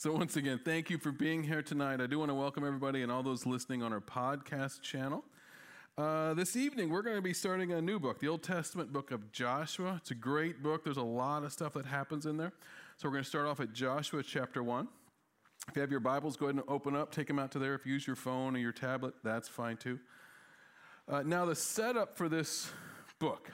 So, once again, thank you for being here tonight. I do want to welcome everybody and all those listening on our podcast channel. Uh, this evening, we're going to be starting a new book, the Old Testament book of Joshua. It's a great book, there's a lot of stuff that happens in there. So, we're going to start off at Joshua chapter 1. If you have your Bibles, go ahead and open up, take them out to there. If you use your phone or your tablet, that's fine too. Uh, now, the setup for this book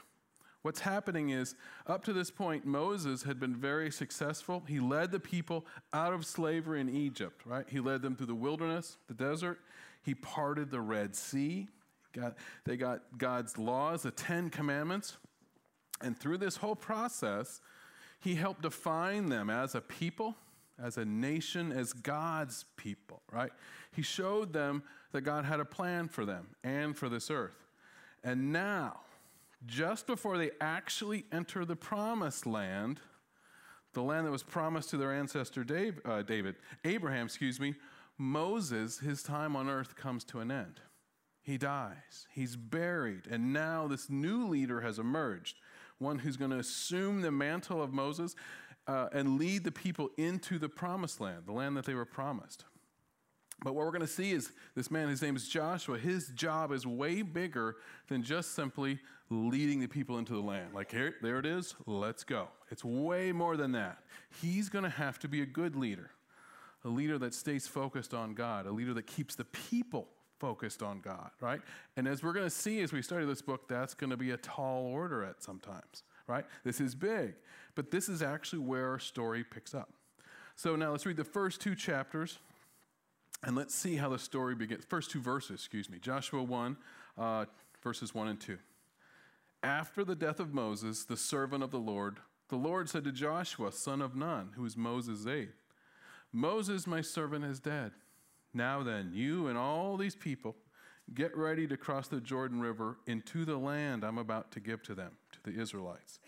What's happening is, up to this point, Moses had been very successful. He led the people out of slavery in Egypt, right? He led them through the wilderness, the desert. He parted the Red Sea. Got, they got God's laws, the Ten Commandments. And through this whole process, he helped define them as a people, as a nation, as God's people, right? He showed them that God had a plan for them and for this earth. And now, just before they actually enter the promised land, the land that was promised to their ancestor Dave, uh, David, Abraham, excuse me, Moses, his time on earth comes to an end. He dies, he's buried, and now this new leader has emerged, one who's going to assume the mantle of Moses uh, and lead the people into the promised land, the land that they were promised. But what we're going to see is this man, his name is Joshua, his job is way bigger than just simply leading the people into the land. Like, here, there it is, let's go. It's way more than that. He's going to have to be a good leader, a leader that stays focused on God, a leader that keeps the people focused on God, right? And as we're going to see as we study this book, that's going to be a tall order at sometimes, right? This is big, but this is actually where our story picks up. So now let's read the first two chapters and let's see how the story begins. First two verses, excuse me. Joshua 1, uh, verses 1 and 2. After the death of Moses, the servant of the Lord, the Lord said to Joshua, son of Nun, who is Moses' aide, Moses, my servant, is dead. Now then, you and all these people, get ready to cross the Jordan River into the land I'm about to give to them, to the Israelites.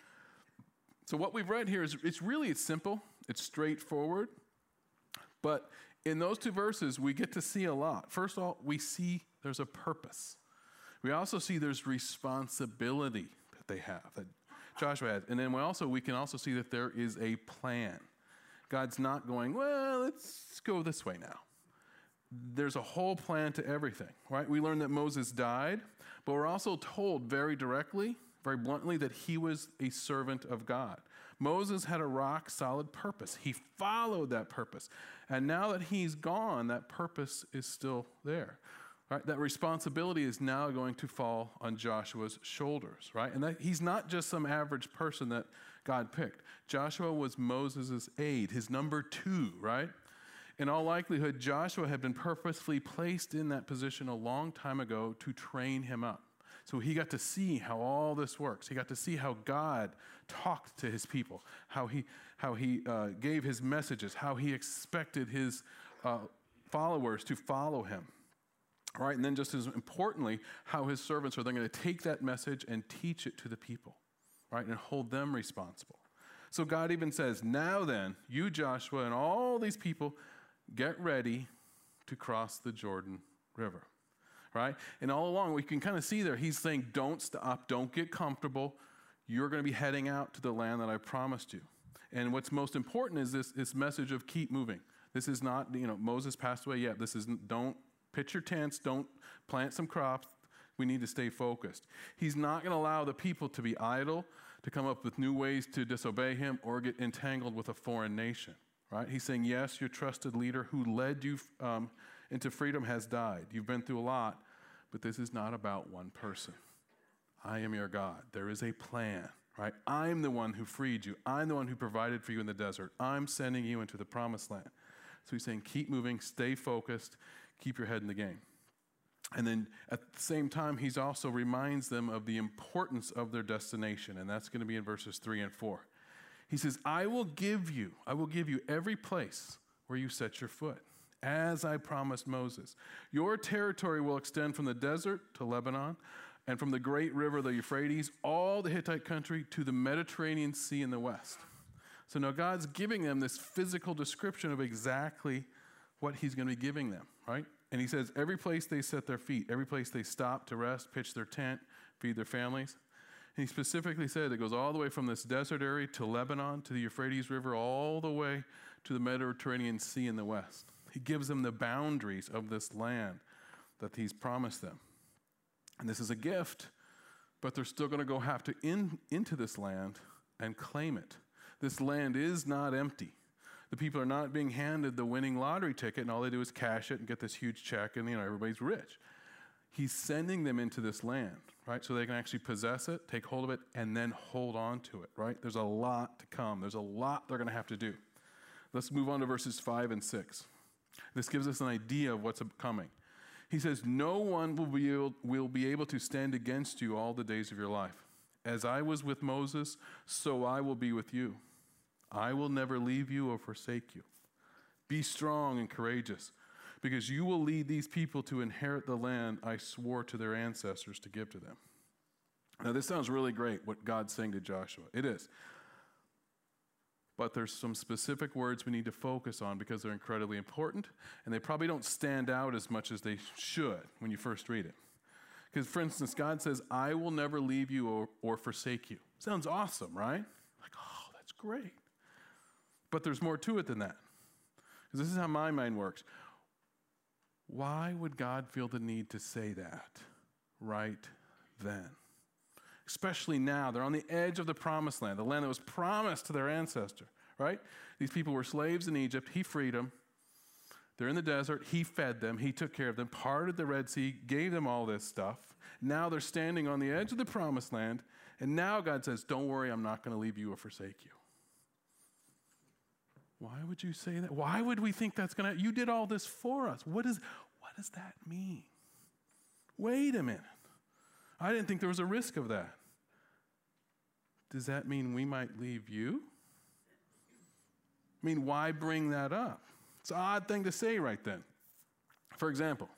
So what we've read here is it's really it's simple, it's straightforward, but in those two verses, we get to see a lot. First of all, we see there's a purpose. We also see there's responsibility that they have, that Joshua has. And then we also we can also see that there is a plan. God's not going, well, let's go this way now. There's a whole plan to everything, right? We learn that Moses died, but we're also told very directly, very bluntly, that he was a servant of God. Moses had a rock solid purpose. He followed that purpose. And now that he's gone, that purpose is still there. Right? That responsibility is now going to fall on Joshua's shoulders, right? And that he's not just some average person that God picked. Joshua was Moses' aide, his number two, right? In all likelihood, Joshua had been purposefully placed in that position a long time ago to train him up. So he got to see how all this works. He got to see how God talked to his people, how he, how he uh, gave his messages, how he expected his uh, followers to follow him. All right, and then just as importantly, how his servants are then going to take that message and teach it to the people, right, and hold them responsible. So God even says, Now then, you, Joshua, and all these people, get ready to cross the Jordan River right? And all along, we can kind of see there, he's saying, don't stop, don't get comfortable. You're going to be heading out to the land that I promised you. And what's most important is this, this message of keep moving. This is not, you know, Moses passed away yet. This is don't pitch your tents, don't plant some crops. We need to stay focused. He's not going to allow the people to be idle, to come up with new ways to disobey him or get entangled with a foreign nation, right? He's saying, yes, your trusted leader who led you um, into freedom has died. You've been through a lot, but this is not about one person. I am your God. There is a plan, right? I'm the one who freed you. I'm the one who provided for you in the desert. I'm sending you into the promised land. So he's saying, keep moving, stay focused, keep your head in the game. And then at the same time, he's also reminds them of the importance of their destination, and that's going to be in verses three and four. He says, I will give you, I will give you every place where you set your foot as I promised Moses. Your territory will extend from the desert to Lebanon, and from the great river, the Euphrates, all the Hittite country to the Mediterranean Sea in the west. So now God's giving them this physical description of exactly what He's going to be giving them, right? And He says, every place they set their feet, every place they stop to rest, pitch their tent, feed their families. he specifically said it goes all the way from this desert area to Lebanon, to the Euphrates River, all the way to the Mediterranean Sea in the west. He gives them the boundaries of this land that he's promised them. And this is a gift, but they're still going to go have to in, into this land and claim it. This land is not empty. The people are not being handed the winning lottery ticket, and all they do is cash it and get this huge check, and you know everybody's rich. He's sending them into this land, right? So they can actually possess it, take hold of it, and then hold on to it, right? There's a lot to come. There's a lot they're going to have to do. Let's move on to verses 5 and 6. This gives us an idea of what's coming. He says, No one will be, able, will be able to stand against you all the days of your life. As I was with Moses, so I will be with you. I will never leave you or forsake you. Be strong and courageous, because you will lead these people to inherit the land I swore to their ancestors to give to them. Now, this sounds really great, what God's saying to Joshua. It is but there's some specific words we need to focus on because they're incredibly important and they probably don't stand out as much as they should when you first read it. Because, for instance, God says, I will never leave you or, or forsake you. Sounds awesome, right? Like, oh, that's great. But there's more to it than that. Because this is how my mind works. Why would God feel the need to say that right then? especially now. They're on the edge of the promised land, the land that was promised to their ancestor, right? These people were slaves in Egypt. He freed them. They're in the desert. He fed them. He took care of them, parted the Red Sea, gave them all this stuff. Now they're standing on the edge of the promised land. And now God says, Don't worry, I'm not going to leave you or forsake you. Why would you say that? Why would we think that's going to You did all this for us. What, is, what does that mean? Wait a minute. I didn't think there was a risk of that. Does that mean we might leave you? I mean, why bring that up? It's an odd thing to say right then. For example,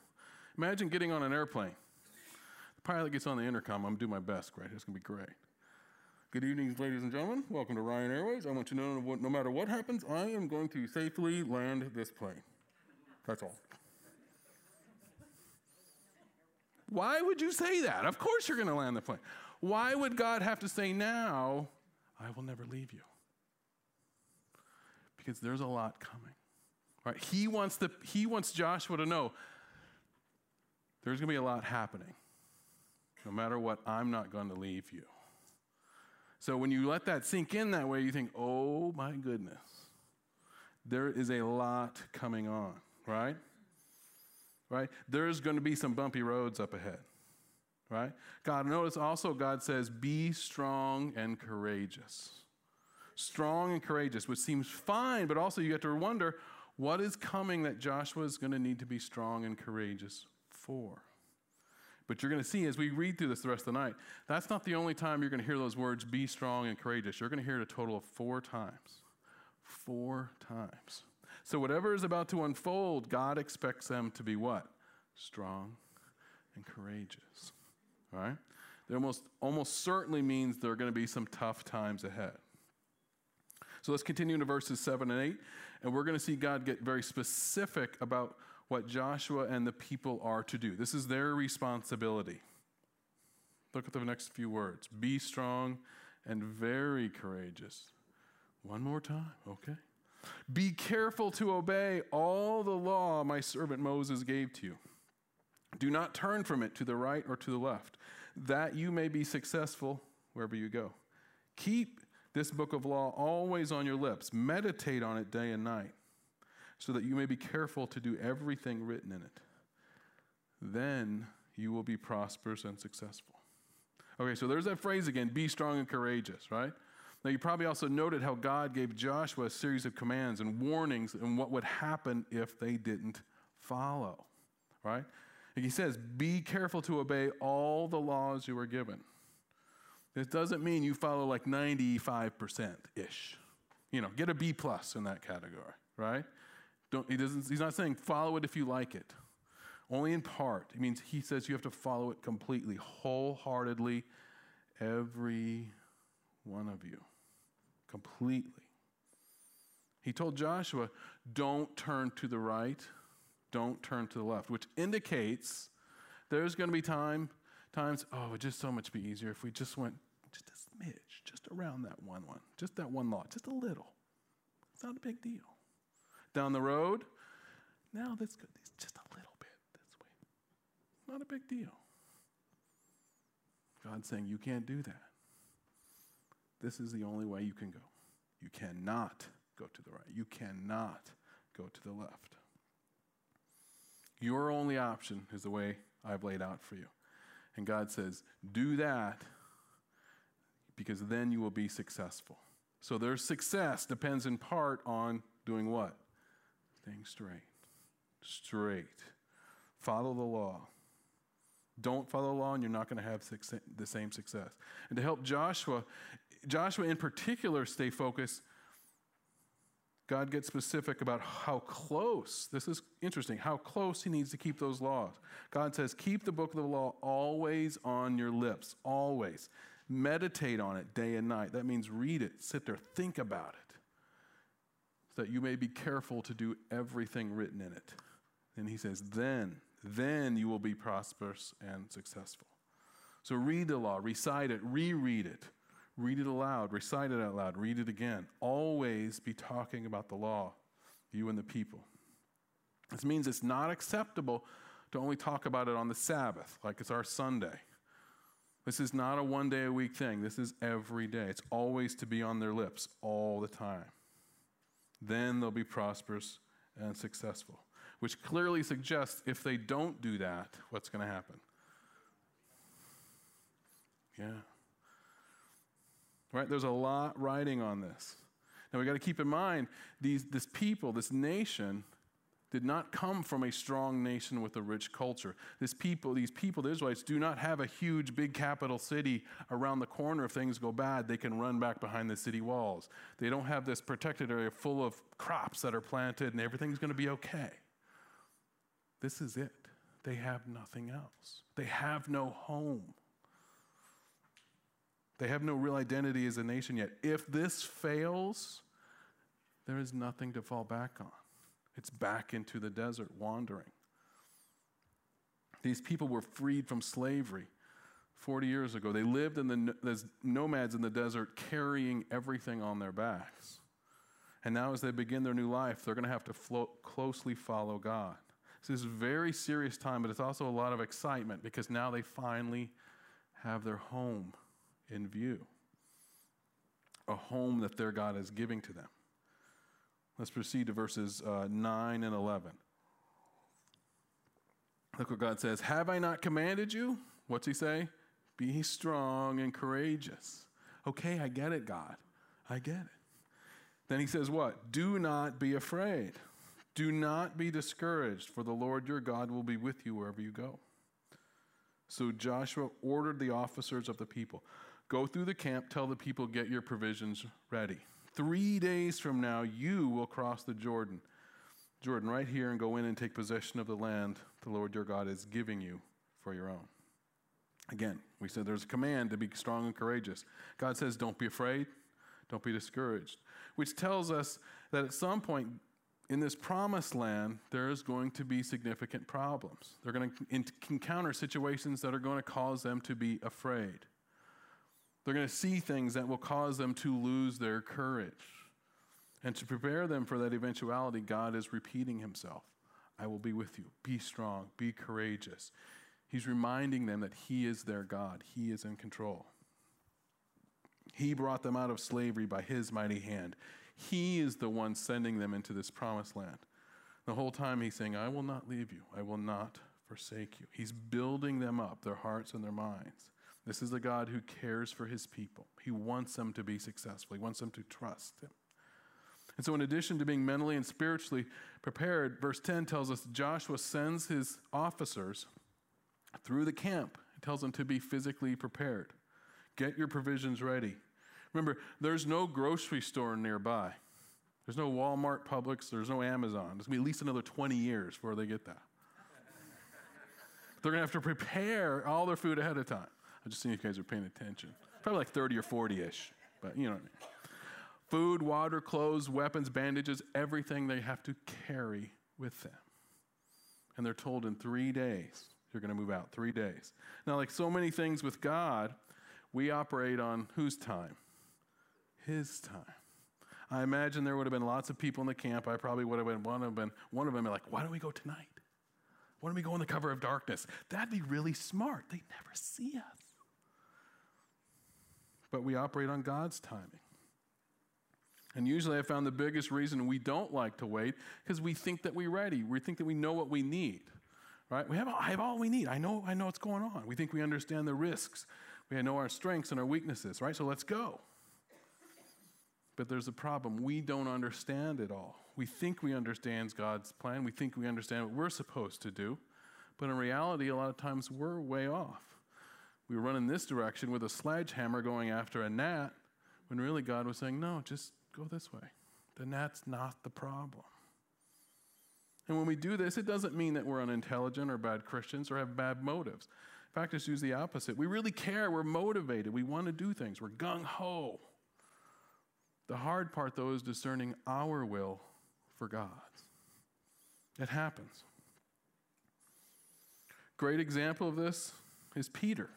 imagine getting on an airplane. The pilot gets on the intercom. I'm going to do my best, right? It's going to be great. Good evening, ladies and gentlemen. Welcome to Ryan Airways. I want you to know no matter what happens, I am going to safely land this plane. That's all. Why would you say that? Of course you're going to land the plane. Why would God have to say now, I will never leave you? Because there's a lot coming. Right? He wants the he wants Joshua to know there's going to be a lot happening. No matter what, I'm not going to leave you. So when you let that sink in that way, you think, "Oh my goodness. There is a lot coming on," right? right? There's going to be some bumpy roads up ahead, right? God, notice also God says, be strong and courageous. Strong and courageous, which seems fine, but also you have to wonder what is coming that Joshua is going to need to be strong and courageous for. But you're going to see as we read through this the rest of the night, that's not the only time you're going to hear those words, be strong and courageous. You're going to hear it a total of four times. Four times. So, whatever is about to unfold, God expects them to be what? Strong and courageous. All right? There almost, almost certainly means there are going to be some tough times ahead. So let's continue into verses 7 and 8, and we're going to see God get very specific about what Joshua and the people are to do. This is their responsibility. Look at the next few words be strong and very courageous. One more time, okay? Be careful to obey all the law my servant Moses gave to you. Do not turn from it to the right or to the left, that you may be successful wherever you go. Keep this book of law always on your lips. Meditate on it day and night, so that you may be careful to do everything written in it. Then you will be prosperous and successful. Okay, so there's that phrase again be strong and courageous, right? Now, you probably also noted how God gave Joshua a series of commands and warnings and what would happen if they didn't follow, right? he says, Be careful to obey all the laws you were given. This doesn't mean you follow like 95% ish. You know, get a B plus in that category, right? Don't, he doesn't, he's not saying follow it if you like it, only in part. It means he says you have to follow it completely, wholeheartedly, every one of you completely. He told Joshua, don't turn to the right, don't turn to the left, which indicates there's going to be time, times, oh, it would just so much be easier if we just went just a smidge, just around that one one, just that one lot, just a little. It's not a big deal. Down the road, now that's good. It's just a little bit this way. Not a big deal. God's saying, You can't do that. This is the only way you can go. You cannot go to the right. You cannot go to the left. Your only option is the way I've laid out for you. And God says, Do that because then you will be successful. So their success depends in part on doing what? Staying straight. Straight. Follow the law. Don't follow the law, and you're not going to have the same success. And to help Joshua, Joshua in particular stay focused, God gets specific about how close, this is interesting, how close he needs to keep those laws. God says, Keep the book of the law always on your lips, always. Meditate on it day and night. That means read it, sit there, think about it, so that you may be careful to do everything written in it. And he says, Then, then you will be prosperous and successful. So read the law, recite it, reread it Read it aloud, recite it out loud, read it again. Always be talking about the law, you and the people. This means it's not acceptable to only talk about it on the Sabbath, like it's our Sunday. This is not a one day a week thing. This is every day. It's always to be on their lips all the time. Then they'll be prosperous and successful, which clearly suggests if they don't do that, what's going to happen? Yeah. Right? There's a lot riding on this. Now we got to keep in mind these, this people, this nation, did not come from a strong nation with a rich culture. This people, these people, the Israelites, do not have a huge, big capital city around the corner. If things go bad, they can run back behind the city walls. They don't have this protected area full of crops that are planted and everything's going to be okay. This is it. They have nothing else. They have no home. They have no real identity as a nation yet. If this fails, there is nothing to fall back on. It's back into the desert wandering. These people were freed from slavery 40 years ago. They lived in the, as nomads in the desert, carrying everything on their backs. And now, as they begin their new life, they're going to have to float, closely follow God. This is a very serious time, but it's also a lot of excitement because now they finally have their home in view a home that their God is giving to them. Let's proceed to verses uh, 9 and 11. Look what God says Have I not commanded you? What's he say? Be strong and courageous. Okay, I get it, God. I get it. Then he says, What? Do not be afraid. Do not be discouraged, for the Lord your God will be with you wherever you go. So Joshua ordered the officers of the people Go through the camp, tell the people, get your provisions ready. Three days from now, you will cross the Jordan, Jordan, right here, and go in and take possession of the land the Lord your God is giving you for your own. Again, we said there's a command to be strong and courageous. God says, don't be afraid, don't be discouraged, which tells us that at some point in this promised land, there is going to be significant problems. They're going to encounter situations that are going to cause them to be afraid. They're going to see things that will cause them to lose their courage. And to prepare them for that eventuality, God is repeating himself I will be with you. Be strong. Be courageous. He's reminding them that He is their God, He is in control. He brought them out of slavery by His mighty hand. He is the one sending them into this promised land. The whole time He's saying, I will not leave you, I will not forsake you. He's building them up, their hearts and their minds. This is a God who cares for his people. He wants them to be successful, he wants them to trust him. And so, in addition to being mentally and spiritually prepared, verse 10 tells us Joshua sends his officers through the camp. He tells them to be physically prepared. Get your provisions ready. Remember, there's no grocery store nearby. There's no Walmart, Publix, there's no Amazon. It's going to be at least another 20 years before they get that. They're going to have to prepare all their food ahead of time. I just seeing if you guys are paying attention. Probably like 30 or 40 ish, but you know what I mean. Food, water, clothes, weapons, bandages, everything they have to carry with them. And they're told in three days, you're going to move out, three days. Now, like so many things with God, We operate on whose time? His time. I imagine there would have been lots of people in the camp. I probably would have been one of them. One of them like, why don't we go tonight? Why don't we go in the cover of darkness? That'd be really smart. They'd never see us. But we operate on God's timing. And usually I found the biggest reason we don't like to wait because we think that we're ready. We think that we know what we need. Right? We have, I have all we need. I know, I know what's going on. We think we understand the risks. We know our strengths and our weaknesses, right? So let's go. But there's a problem. We don't understand it all. We think we understand God's plan. We think we understand what we're supposed to do. But in reality, a lot of times we're way off. We run in this direction with a sledgehammer going after a gnat when really God was saying, no, just go this way. The gnat's not the problem. And when we do this, it doesn't mean that we're unintelligent or bad Christians or have bad motives. In fact, it's usually the opposite. We really care, we're motivated, we want to do things, we're gung ho. The hard part, though, is discerning our will for God's. It happens. Great example of this is Peter.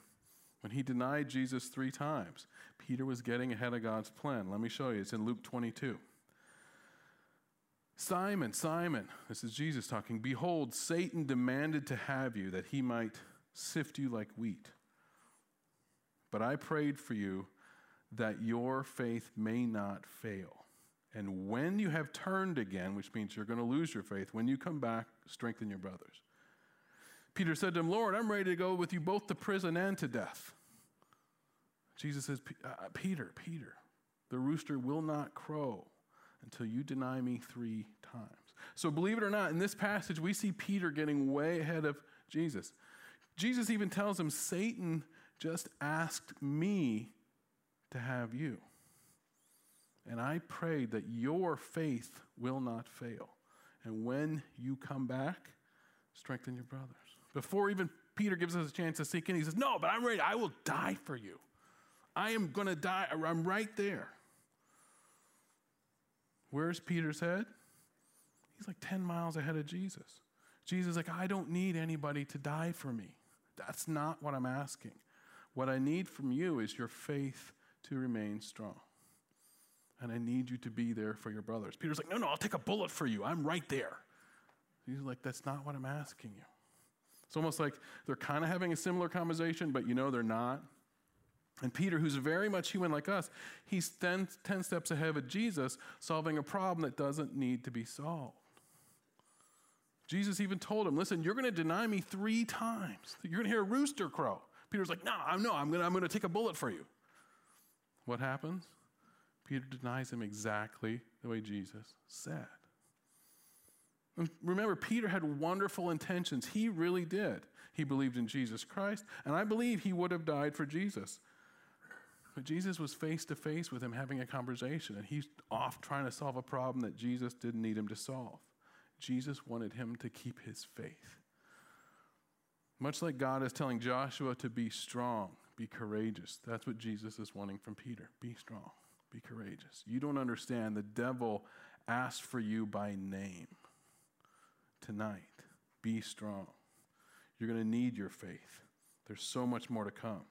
When he denied Jesus three times, Peter was getting ahead of God's plan. Let me show you. It's in Luke 22. Simon, Simon, this is Jesus talking. Behold, Satan demanded to have you that he might sift you like wheat. But I prayed for you that your faith may not fail. And when you have turned again, which means you're going to lose your faith, when you come back, strengthen your brothers. Peter said to him, Lord, I'm ready to go with you both to prison and to death. Jesus says, uh, Peter, Peter, the rooster will not crow until you deny me three times. So, believe it or not, in this passage, we see Peter getting way ahead of Jesus. Jesus even tells him, Satan just asked me to have you. And I prayed that your faith will not fail. And when you come back, strengthen your brothers. Before even Peter gives us a chance to sink in, he says, No, but I'm ready. I will die for you. I am going to die. I'm right there. Where's Peter's head? He's like 10 miles ahead of Jesus. Jesus is like, I don't need anybody to die for me. That's not what I'm asking. What I need from you is your faith to remain strong. And I need you to be there for your brothers. Peter's like, No, no, I'll take a bullet for you. I'm right there. He's like, That's not what I'm asking you. It's almost like they're kind of having a similar conversation, but you know they're not. And Peter, who's very much human like us, he's 10, 10 steps ahead of Jesus, solving a problem that doesn't need to be solved. Jesus even told him, Listen, you're going to deny me three times. You're going to hear a rooster crow. Peter's like, No, I'm, no, I'm going I'm going to take a bullet for you. What happens? Peter denies him exactly the way Jesus said. Remember, Peter had wonderful intentions. He really did. He believed in Jesus Christ, and I believe he would have died for Jesus. But Jesus was face to face with him having a conversation, and he's off trying to solve a problem that Jesus didn't need him to solve. Jesus wanted him to keep his faith. Much like God is telling Joshua to be strong, be courageous. That's what Jesus is wanting from Peter. Be strong, be courageous. You don't understand. The devil asked for you by name tonight. Be strong. You're going to need your faith. There's so much more to come.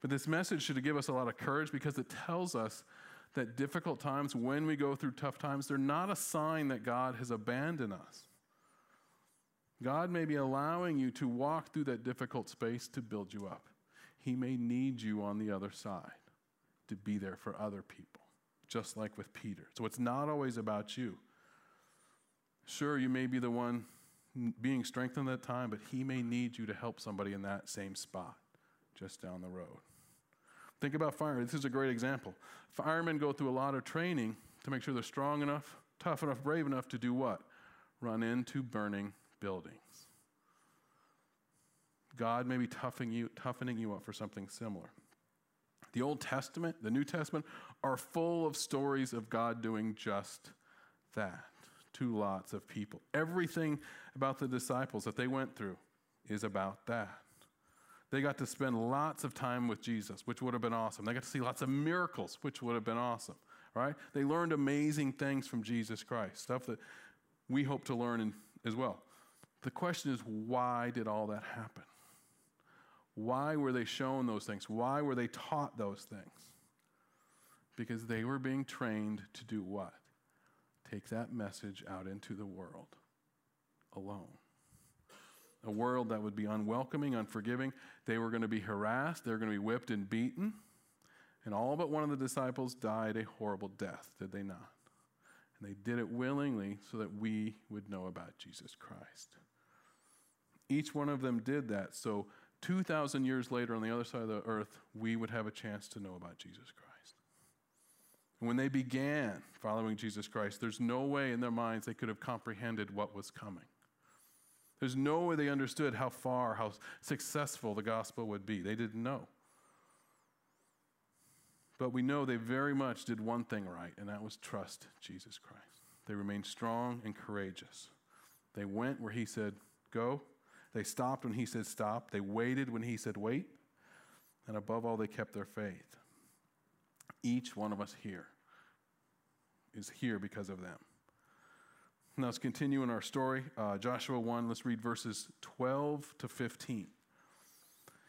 But this message should give us a lot of courage because it tells us that difficult times, when we go through tough times, they're not a sign that God has abandoned us. God may be allowing you to walk through that difficult space to build you up. He may need you on the other side to be there for other people, just like with Peter. So it's not always about you. Sure, you may be the one being strengthened at that time, but He may need you to help somebody in that same spot just down the road. Think about fire. This is a great example. Firemen go through a lot of training to make sure they're strong enough, tough enough, brave enough to do what? Run into burning buildings. God may be toughening you, toughening you up for something similar. The Old Testament, the New Testament, are full of stories of God doing just that lots of people. Everything about the disciples that they went through is about that. They got to spend lots of time with Jesus, which would have been awesome. They got to see lots of miracles, which would have been awesome. Right? They learned amazing things from Jesus Christ, stuff that we hope to learn in, as well. The question is, why did all that happen? Why were they shown those things? Why were they taught those things? Because they were being trained to do what? Take that message out into the world alone. A world that would be unwelcoming, unforgiving. They were going to be harassed, they were going to be whipped and beaten. And all but one of the disciples died a horrible death, did they not? And they did it willingly so that we would know about Jesus Christ. Each one of them did that. So 2,000 years later, on the other side of the earth, we would have a chance to know about Jesus Christ. And when they began following Jesus Christ, there's no way in their minds they could have comprehended what was coming. There's no way they understood how far, how successful the gospel would be. They didn't know. But we know they very much did one thing right, and that was trust Jesus Christ. They remained strong and courageous. They went where he said, Go, they stopped when he said stop. They waited when he said wait. And above all, they kept their faith. Each one of us here is here because of them. Now let's continue in our story. Uh, Joshua 1, let's read verses 12 to 15.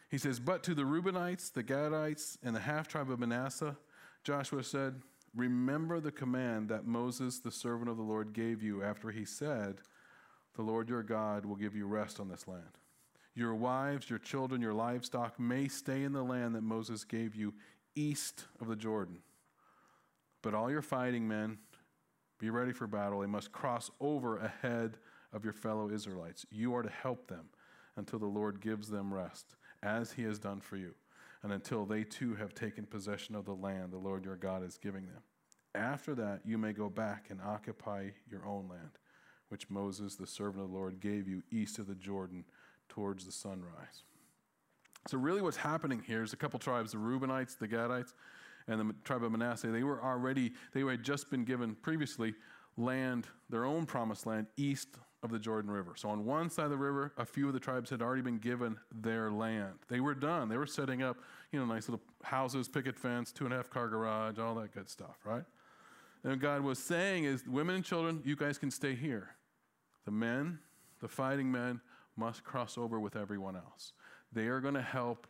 He says, But to the Reubenites, the Gadites, and the half tribe of Manasseh, Joshua said, Remember the command that Moses, the servant of the Lord, gave you after he said, the Lord your God will give you rest on this land. Your wives, your children, your livestock may stay in the land that Moses gave you east of the Jordan. But all your fighting men, be ready for battle. They must cross over ahead of your fellow Israelites. You are to help them until the Lord gives them rest, as he has done for you, and until they too have taken possession of the land the Lord your God is giving them. After that, you may go back and occupy your own land which Moses, the servant of the Lord, gave you east of the Jordan towards the sunrise. So, really, what's happening here is a couple tribes the Reubenites, the Gadites, and the tribe of Manasseh. They were already, they had just been given previously land, their own promised land, east of the Jordan River. So, on one side of the river, a few of the tribes had already been given their land. They were done. They were setting up, you know, nice little houses, picket fence, two and a half car garage, all that good stuff, right? And God was saying is, women and children, you guys can stay here. The men, the fighting men, must cross over with everyone else. They are going to help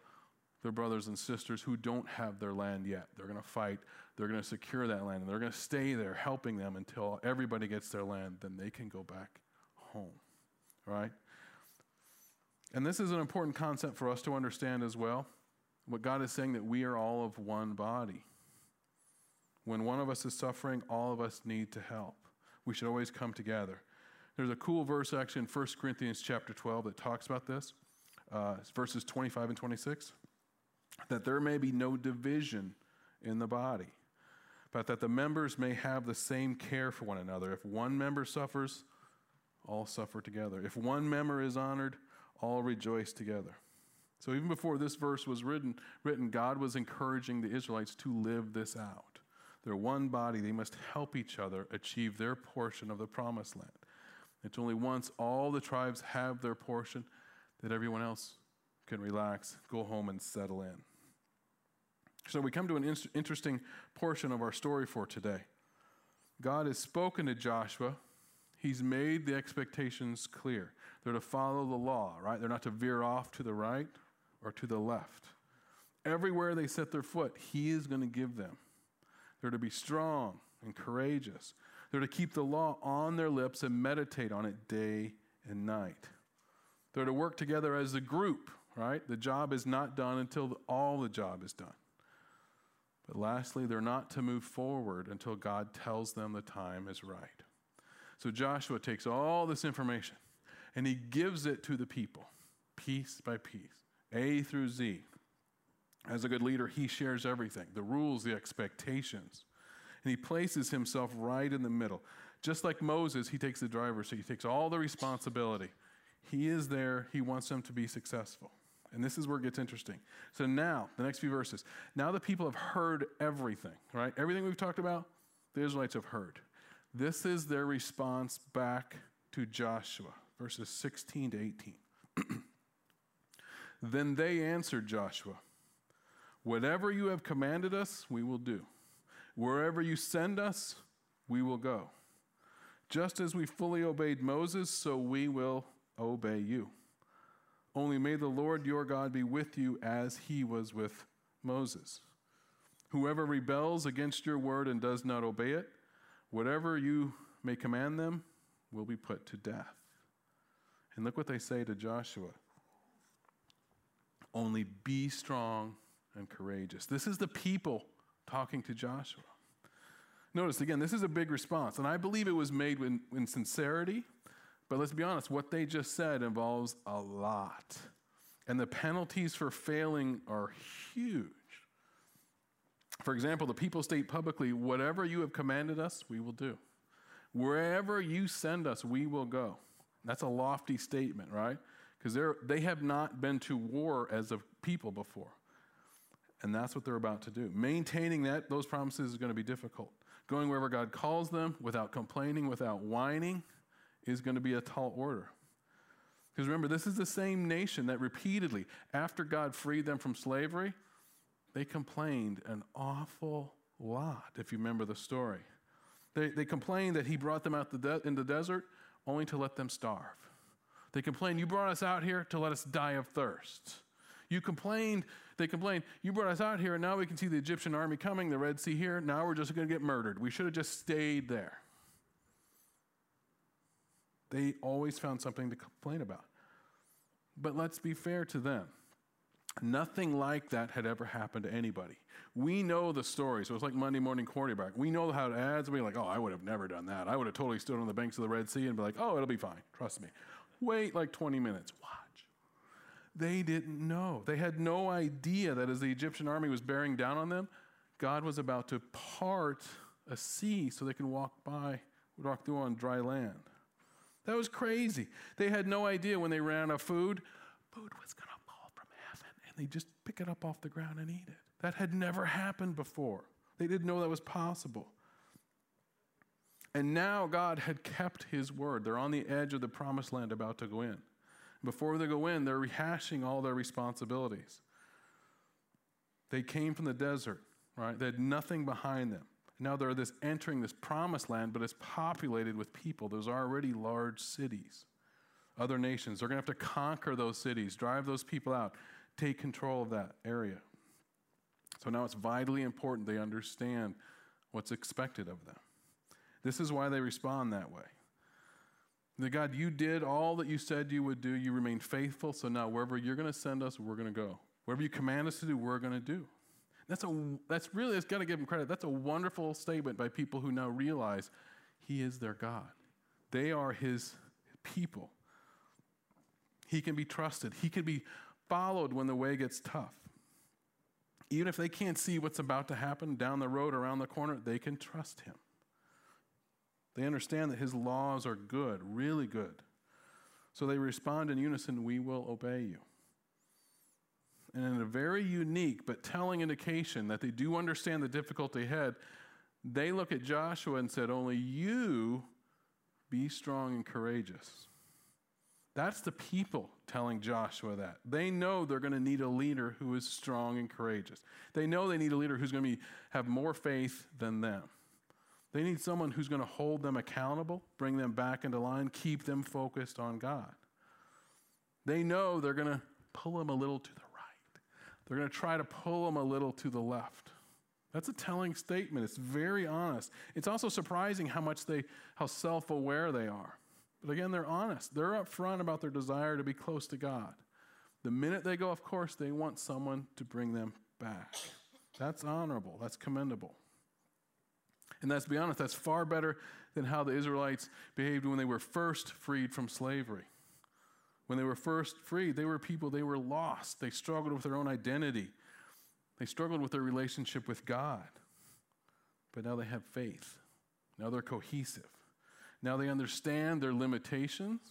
their brothers and sisters who don't have their land yet. They're going to fight, they're going to secure that land, and they're going to stay there helping them until everybody gets their land. Then they can go back home. Right? And this is an important concept for us to understand as well. What God is saying that we are all of one body. When one of us is suffering, all of us need to help. We should always come together. There's a cool verse actually in 1 Corinthians chapter 12 that talks about this. Uh, verses 25 and 26. That there may be no division in the body, but that the members may have the same care for one another. If one member suffers, all suffer together. If one member is honored, all rejoice together. So even before this verse was written, written, God was encouraging the Israelites to live this out. They're one body, they must help each other achieve their portion of the promised land. It's only once all the tribes have their portion that everyone else can relax, go home, and settle in. So we come to an in- interesting portion of our story for today. God has spoken to Joshua. He's made the expectations clear. They're to follow the law, right? They're not to veer off to the right or to the left. Everywhere they set their foot, He is going to give them. They're to be strong and courageous. They're to keep the law on their lips and meditate on it day and night. They're to work together as a group, right? The job is not done until all the job is done. But lastly, they're not to move forward until God tells them the time is right. So Joshua takes all this information and he gives it to the people, piece by piece, A through Z. As a good leader, he shares everything the rules, the expectations and he places himself right in the middle. Just like Moses, he takes the driver's seat, he takes all the responsibility. He is there, he wants them to be successful. And this is where it gets interesting. So now, the next few verses. Now the people have heard everything, right? Everything we've talked about, the Israelites have heard. This is their response back to Joshua, verses 16 to 18. then they answered Joshua, Whatever you have commanded us, we will do. Wherever you send us, we will go. Just as we fully obeyed Moses, so we will obey you. Only may the Lord your God be with you as he was with Moses. Whoever rebels against your word and does not obey it, whatever you may command them, will be put to death. And look what they say to Joshua only be strong and courageous. This is the people talking to Joshua. Notice again, this is a big response, and I believe it was made in, in sincerity, but let's be honest, what they just said involves a lot. And the penalties for failing are huge. For example, the people state publicly, Whatever you have commanded us, we will do. Wherever you send us, we will go. That's a lofty statement, right? Because they have not been to war as a people before. And that's what they're about to do. Maintaining that, those promises is going to be difficult. Going wherever God calls them without complaining, without whining, is going to be a tall order. Because remember, this is the same nation that repeatedly, after God freed them from slavery, they complained an awful lot, if you remember the story. They, they complained that He brought them out the de- in the desert only to let them starve. They complained, You brought us out here to let us die of thirst. You complained, they complained, You brought us out here, and now we can see the Egyptian army coming, the Red Sea here. Now we're just going to get murdered. We should have just stayed there. They always found something to complain about. But let's be fair to them. Nothing like that had ever happened to anybody. We know the story, so it's like Monday morning quarterback. We know how it adds. We're like, oh, I would have never done that. I would have totally stood on the banks of the Red Sea and be like, oh, it'll be fine. Trust me. Wait like 20 minutes. Watch. They didn't know. They had no idea that as the Egyptian army was bearing down on them, God was about to part a sea so they can walk by, walk through on dry land. That was crazy. They had no idea when they ran out of food, food was going to fall from heaven and they just pick it up off the ground and eat it. That had never happened before. They didn't know that was possible. And now God had kept his word. They're on the edge of the promised land about to go in. Before they go in, they're rehashing all their responsibilities. They came from the desert, right? They had nothing behind them. Now they're this entering this promised land, but it's populated with people. There's already large cities. Other nations, they're going to have to conquer those cities, drive those people out, take control of that area. So now it's vitally important they understand what's expected of them. This is why they respond that way. The God, you did all that you said you would do. You remained faithful. So now wherever you're going to send us, we're going to go. Whatever you command us to do, we're going to do. That's, a, that's really, it's got to give him credit. That's a wonderful statement by people who now realize he is their God. They are his people. He can be trusted, he can be followed when the way gets tough. Even if they can't see what's about to happen down the road, around the corner, they can trust him. They understand that his laws are good, really good. So they respond in unison, We will obey you and in a very unique but telling indication that they do understand the difficulty ahead, they look at Joshua and said, Only you be strong and courageous. That's the people telling Joshua that. They know they're going to need a leader who is strong and courageous. They know they need a leader who's going to be, have more faith than them. They need someone who's going to hold them accountable, bring them back into line, keep them focused on God. They know they're going to pull them a little to the they're going to try to pull them a little to the left. That's a telling statement. It's very honest. It's also surprising how much they, how self aware they are. But again, they're honest. They're upfront about their desire to be close to God. The minute they go, of course, they want someone to bring them back. That's honorable. That's commendable. And let's be honest, that's far better than how the Israelites behaved when they were first freed from slavery. When they were first freed, they were people, they were lost. They struggled with their own identity, they struggled with their relationship with God. But now they have faith. Now they're cohesive. Now they understand their limitations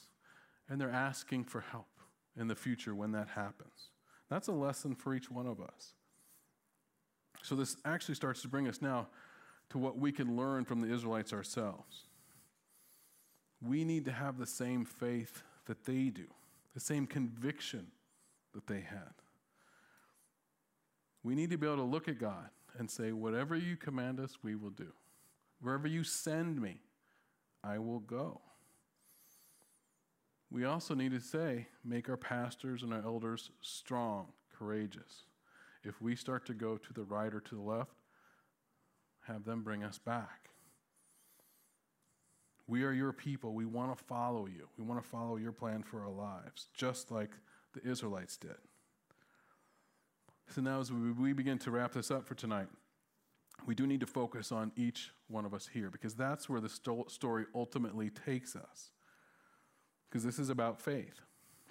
and they're asking for help in the future when that happens. That's a lesson for each one of us. So, this actually starts to bring us now to what we can learn from the Israelites ourselves. We need to have the same faith that they do the same conviction that they had. We need to be able to look at God and say, Whatever you command us, we will do. Wherever you send me, I will go. we also need to say, make our pastors and our elders strong, courageous. If we start to go to the right or to the left, have them bring us back. We are your people. We want to follow you. We want to follow your plan for our lives, just like the Israelites did. So now, as we begin to wrap this up for tonight, we do need to focus on each one of us here because that's where the story ultimately takes us. Because this is about faith.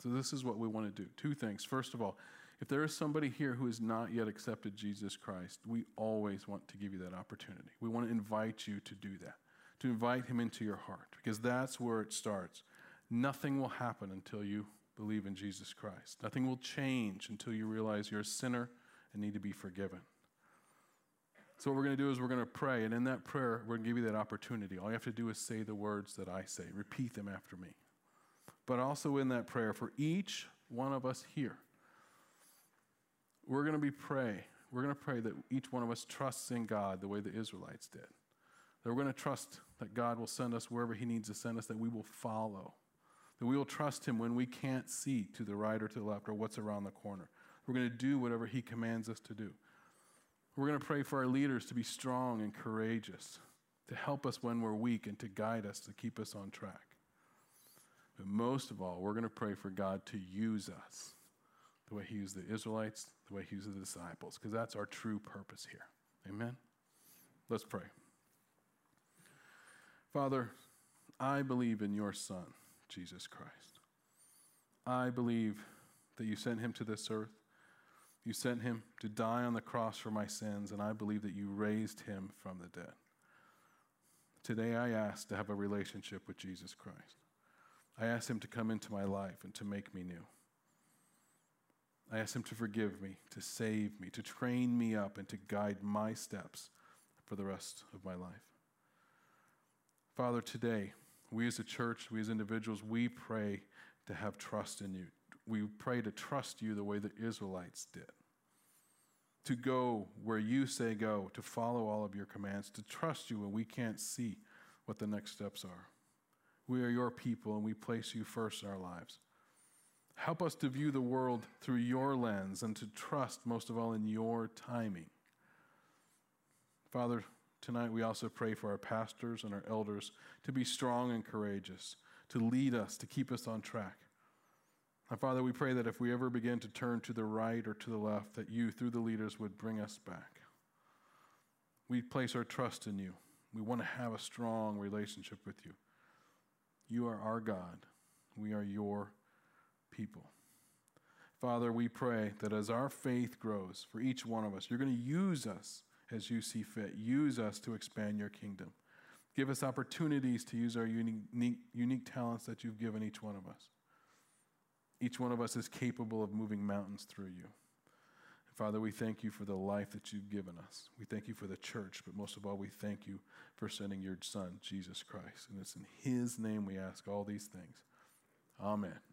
So, this is what we want to do. Two things. First of all, if there is somebody here who has not yet accepted Jesus Christ, we always want to give you that opportunity. We want to invite you to do that, to invite him into your heart, because that's where it starts. Nothing will happen until you believe in Jesus Christ. Nothing will change until you realize you're a sinner and need to be forgiven. So, what we're going to do is we're going to pray, and in that prayer, we're going to give you that opportunity. All you have to do is say the words that I say, repeat them after me. But also in that prayer, for each one of us here, we're going to be pray. We're going to pray that each one of us trusts in God the way the Israelites did. That we're going to trust that God will send us wherever He needs to send us, that we will follow. That we will trust Him when we can't see to the right or to the left or what's around the corner. We're going to do whatever He commands us to do. We're going to pray for our leaders to be strong and courageous, to help us when we're weak, and to guide us, to keep us on track. But most of all, we're going to pray for God to use us the way He used the Israelites, the way He used the disciples, because that's our true purpose here. Amen? Let's pray. Father, I believe in your Son, Jesus Christ. I believe that you sent him to this earth you sent him to die on the cross for my sins, and I believe that you raised him from the dead. Today, I ask to have a relationship with Jesus Christ. I ask him to come into my life and to make me new. I ask him to forgive me, to save me, to train me up, and to guide my steps for the rest of my life. Father, today, we as a church, we as individuals, we pray to have trust in you, we pray to trust you the way the Israelites did. To go where you say go, to follow all of your commands, to trust you when we can't see what the next steps are. We are your people and we place you first in our lives. Help us to view the world through your lens and to trust most of all in your timing. Father, tonight we also pray for our pastors and our elders to be strong and courageous, to lead us, to keep us on track. And Father, we pray that if we ever begin to turn to the right or to the left, that you, through the leaders, would bring us back. We place our trust in you. We want to have a strong relationship with you. You are our God. We are your people. Father, we pray that as our faith grows for each one of us, you're going to use us as you see fit. Use us to expand your kingdom. Give us opportunities to use our unique, unique talents that you've given each one of us. Each one of us is capable of moving mountains through you. Father, we thank you for the life that you've given us. We thank you for the church, but most of all, we thank you for sending your Son, Jesus Christ. And it's in his name we ask all these things. Amen.